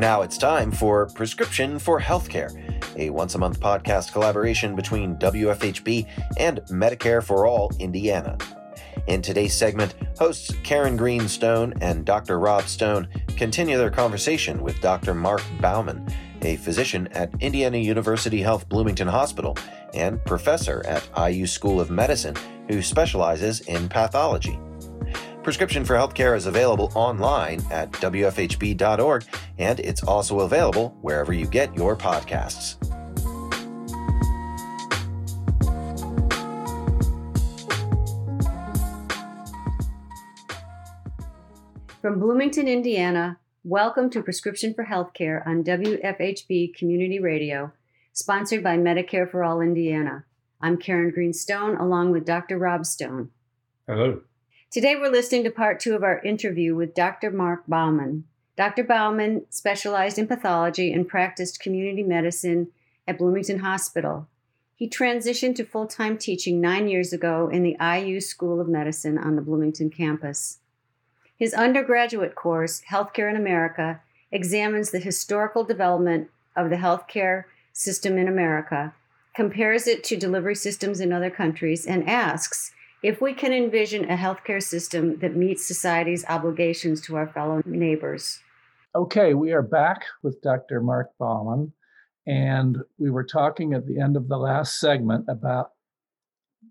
Now it's time for Prescription for Healthcare, a once a month podcast collaboration between WFHB and Medicare for All Indiana. In today's segment, hosts Karen Green Stone and Dr. Rob Stone continue their conversation with Dr. Mark Bauman, a physician at Indiana University Health Bloomington Hospital and professor at IU School of Medicine who specializes in pathology. Prescription for Healthcare is available online at WFHB.org, and it's also available wherever you get your podcasts. From Bloomington, Indiana, welcome to Prescription for Healthcare on WFHB Community Radio, sponsored by Medicare for All Indiana. I'm Karen Green Stone, along with Dr. Rob Stone. Hello. Today, we're listening to part two of our interview with Dr. Mark Bauman. Dr. Bauman specialized in pathology and practiced community medicine at Bloomington Hospital. He transitioned to full time teaching nine years ago in the IU School of Medicine on the Bloomington campus. His undergraduate course, Healthcare in America, examines the historical development of the healthcare system in America, compares it to delivery systems in other countries, and asks if we can envision a healthcare system that meets society's obligations to our fellow neighbors. Okay, we are back with Dr. Mark Bauman, and we were talking at the end of the last segment about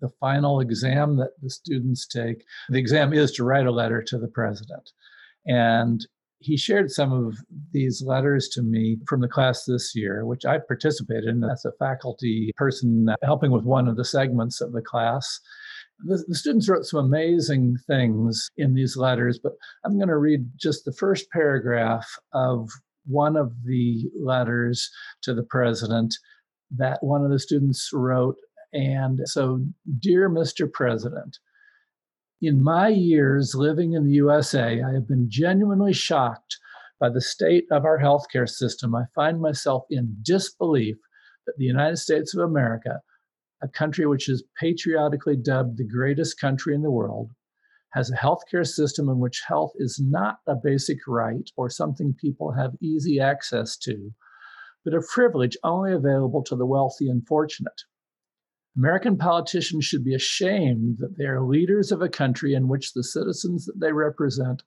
the final exam that the students take. The exam is to write a letter to the president. And he shared some of these letters to me from the class this year, which I participated in as a faculty person helping with one of the segments of the class. The, the, students wrote some amazing things in these letters, but I'm going to read just the first paragraph of one of the letters to the president that one of the students wrote and so, dear Mr. President, in my years living in the USA, I have been genuinely shocked by the state of our healthcare system. I find myself in disbelief that the United States of America, a country which is patriotically dubbed the greatest country in the world, has a healthcare system in which health is not a basic right or something people have easy access to, but a privilege only available to the wealthy and fortunate. American politicians should be ashamed that they are leaders of a country in which the citizens that they represent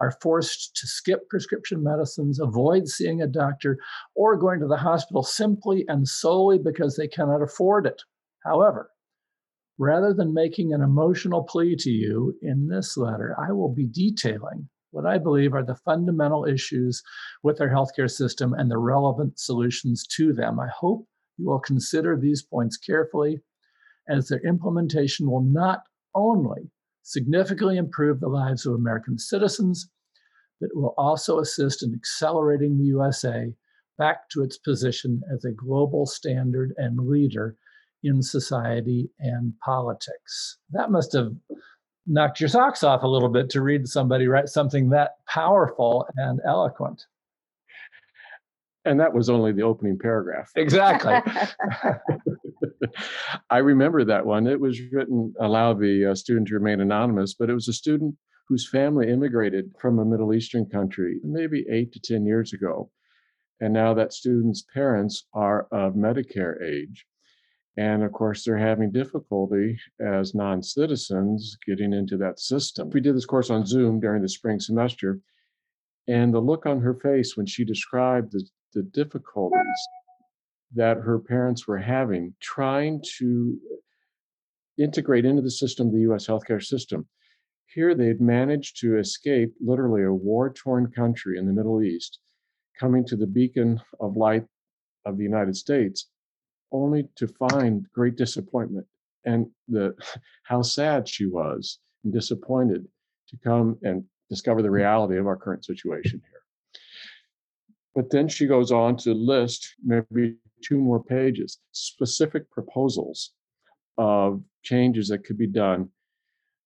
are forced to skip prescription medicines, avoid seeing a doctor, or going to the hospital simply and solely because they cannot afford it. However, rather than making an emotional plea to you in this letter, I will be detailing what I believe are the fundamental issues with our healthcare system and the relevant solutions to them. I hope you will consider these points carefully as their implementation will not only significantly improve the lives of American citizens, but will also assist in accelerating the USA back to its position as a global standard and leader in society and politics. That must have knocked your socks off a little bit to read somebody write something that powerful and eloquent. And that was only the opening paragraph. Exactly. I remember that one. It was written, allow the uh, student to remain anonymous, but it was a student whose family immigrated from a Middle Eastern country maybe eight to 10 years ago. And now that student's parents are of Medicare age. And of course, they're having difficulty as non citizens getting into that system. We did this course on Zoom during the spring semester. And the look on her face when she described the, the difficulties that her parents were having trying to integrate into the system the US healthcare system. Here they'd managed to escape literally a war torn country in the Middle East, coming to the beacon of light of the United States, only to find great disappointment and the how sad she was and disappointed to come and discover the reality of our current situation here. But then she goes on to list maybe two more pages, specific proposals of changes that could be done,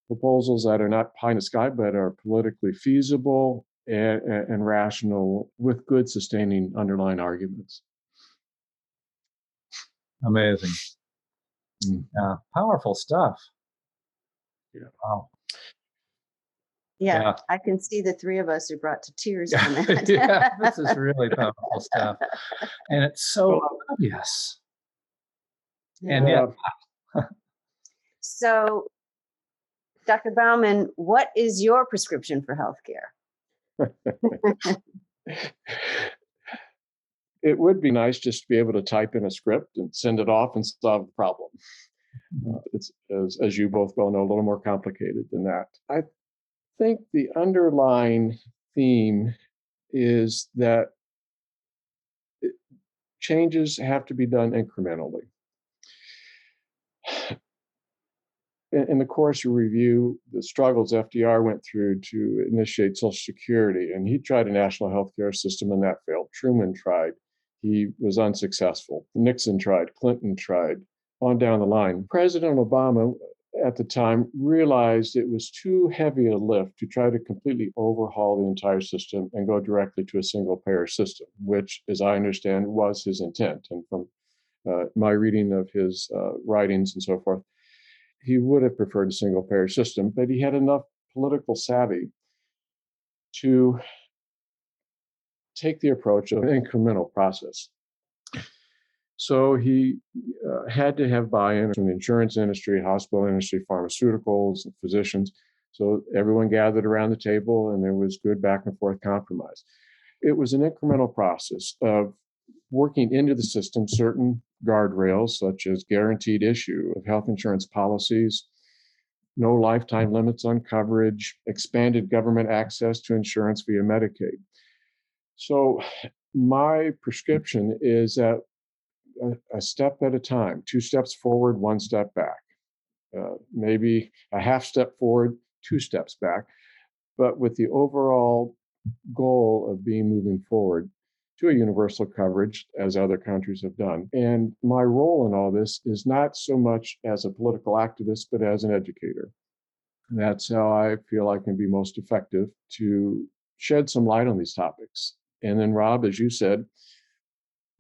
proposals that are not pie in the sky, but are politically feasible and, and rational with good sustaining underlying arguments. Amazing. Mm. Yeah, powerful stuff. Yeah. Wow. Yeah, yeah, I can see the three of us are brought to tears on that. yeah, this is really powerful stuff. And it's so obvious. Yeah. And yeah. so, Dr. Bauman, what is your prescription for healthcare? it would be nice just to be able to type in a script and send it off and solve the problem. Uh, it's as, as you both well know a little more complicated than that. I think the underlying theme is that changes have to be done incrementally. In, in the course you review the struggles FDR went through to initiate Social Security, and he tried a national health care system and that failed. Truman tried, he was unsuccessful. Nixon tried, Clinton tried, on down the line. President Obama at the time realized it was too heavy a lift to try to completely overhaul the entire system and go directly to a single payer system, which, as I understand, was his intent. And from uh, my reading of his uh, writings and so forth, he would have preferred a single payer system, but he had enough political savvy to take the approach of incremental process. So he uh, had to have buy-in from the insurance industry, hospital industry, pharmaceuticals, and physicians. So everyone gathered around the table, and there was good back and forth compromise. It was an incremental process of working into the system certain guardrails, such as guaranteed issue of health insurance policies, no lifetime limits on coverage, expanded government access to insurance via Medicaid. So my prescription is that a, a step at a time, two steps forward, one step back, uh, maybe a half step forward, two steps back, but with the overall goal of being moving forward to a universal coverage as other countries have done. And my role in all this is not so much as a political activist, but as an educator. And that's how I feel I can be most effective to shed some light on these topics. And then, Rob, as you said,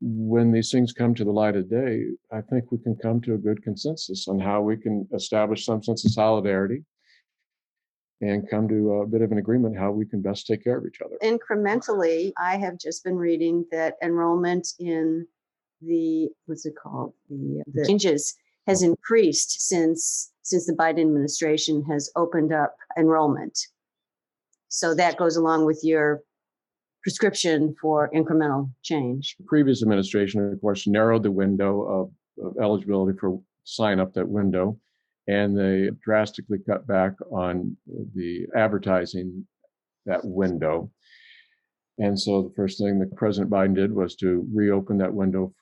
when these things come to the light of day, I think we can come to a good consensus on how we can establish some sense of solidarity and come to a bit of an agreement how we can best take care of each other. Incrementally, I have just been reading that enrollment in the what's it called the the changes has increased since since the Biden administration has opened up enrollment. So that goes along with your prescription for incremental change. The previous administration, of course, narrowed the window of, of eligibility for sign up that window, and they drastically cut back on the advertising that window. And so the first thing that President Biden did was to reopen that window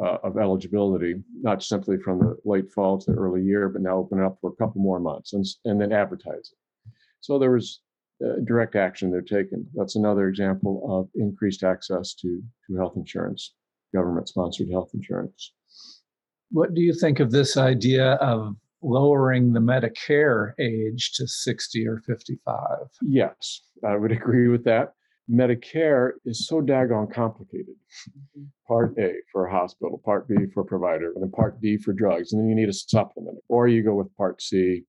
uh, of eligibility, not simply from the late fall to the early year, but now open it up for a couple more months and, and then advertise it. So there was uh, direct action they're taking. That's another example of increased access to, to health insurance, government sponsored health insurance. What do you think of this idea of lowering the Medicare age to 60 or 55? Yes, I would agree with that. Medicare is so daggone complicated. Part A for a hospital, Part B for a provider, and then Part D for drugs, and then you need a supplement, or you go with Part C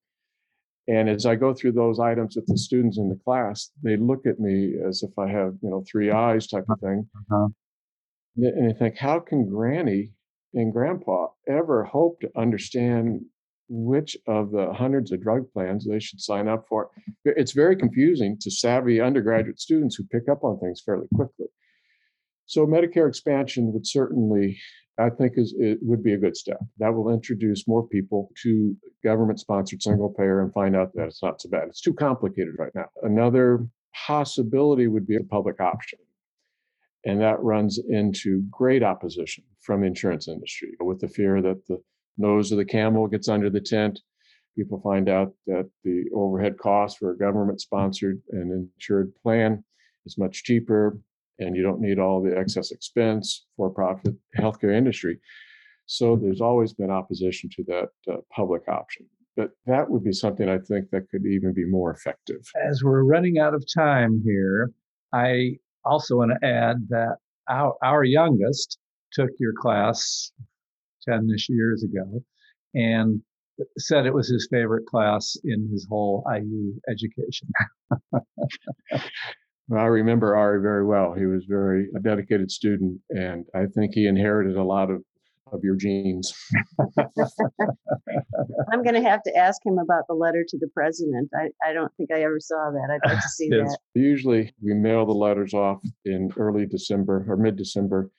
and as I go through those items with the students in the class, they look at me as if I have, you know, three eyes type of thing. Uh-huh. And they think, how can Granny and Grandpa ever hope to understand which of the hundreds of drug plans they should sign up for? It's very confusing to savvy undergraduate students who pick up on things fairly quickly. So Medicare expansion would certainly I think is it would be a good step. That will introduce more people to government-sponsored single payer and find out that it's not so bad. It's too complicated right now. Another possibility would be a public option. And that runs into great opposition from insurance industry with the fear that the nose of the camel gets under the tent. People find out that the overhead cost for a government sponsored and insured plan is much cheaper and you don't need all the excess expense for profit healthcare industry. So there's always been opposition to that uh, public option. But that would be something I think that could even be more effective. As we're running out of time here, I also want to add that our, our youngest took your class 10 ish years ago. And said it was his favorite class in his whole IU education. I remember Ari very well. He was very a dedicated student, and I think he inherited a lot of of your genes. I'm going to have to ask him about the letter to the president. I, I don't think I ever saw that. I'd like to see yes. that. Usually we mail the letters off in early December or mid December.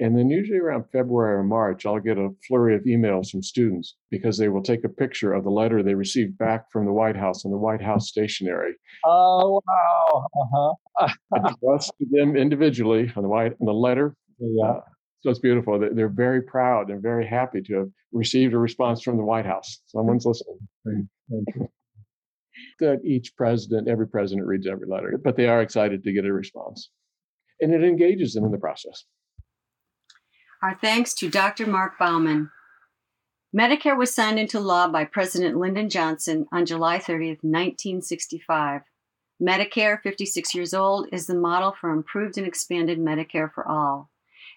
And then usually around February or March, I'll get a flurry of emails from students because they will take a picture of the letter they received back from the White House on the White House stationery. Oh wow! Uh-huh. addressed to them individually on the white on the letter. Yeah. Uh, so it's beautiful. They're very proud and very happy to have received a response from the White House. Someone's listening. that each president, every president reads every letter, but they are excited to get a response. And it engages them in the process. Our thanks to Dr. Mark Bauman. Medicare was signed into law by President Lyndon Johnson on July 30, 1965. Medicare, 56 years old, is the model for improved and expanded Medicare for all.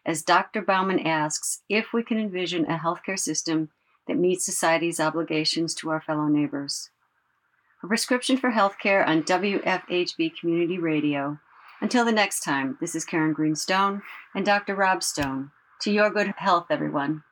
As Dr. Bauman asks, if we can envision a healthcare system that meets society's obligations to our fellow neighbors. A prescription for healthcare on WFHB Community Radio. Until the next time, this is Karen Green Stone and Dr. Rob Stone. To your good health, everyone.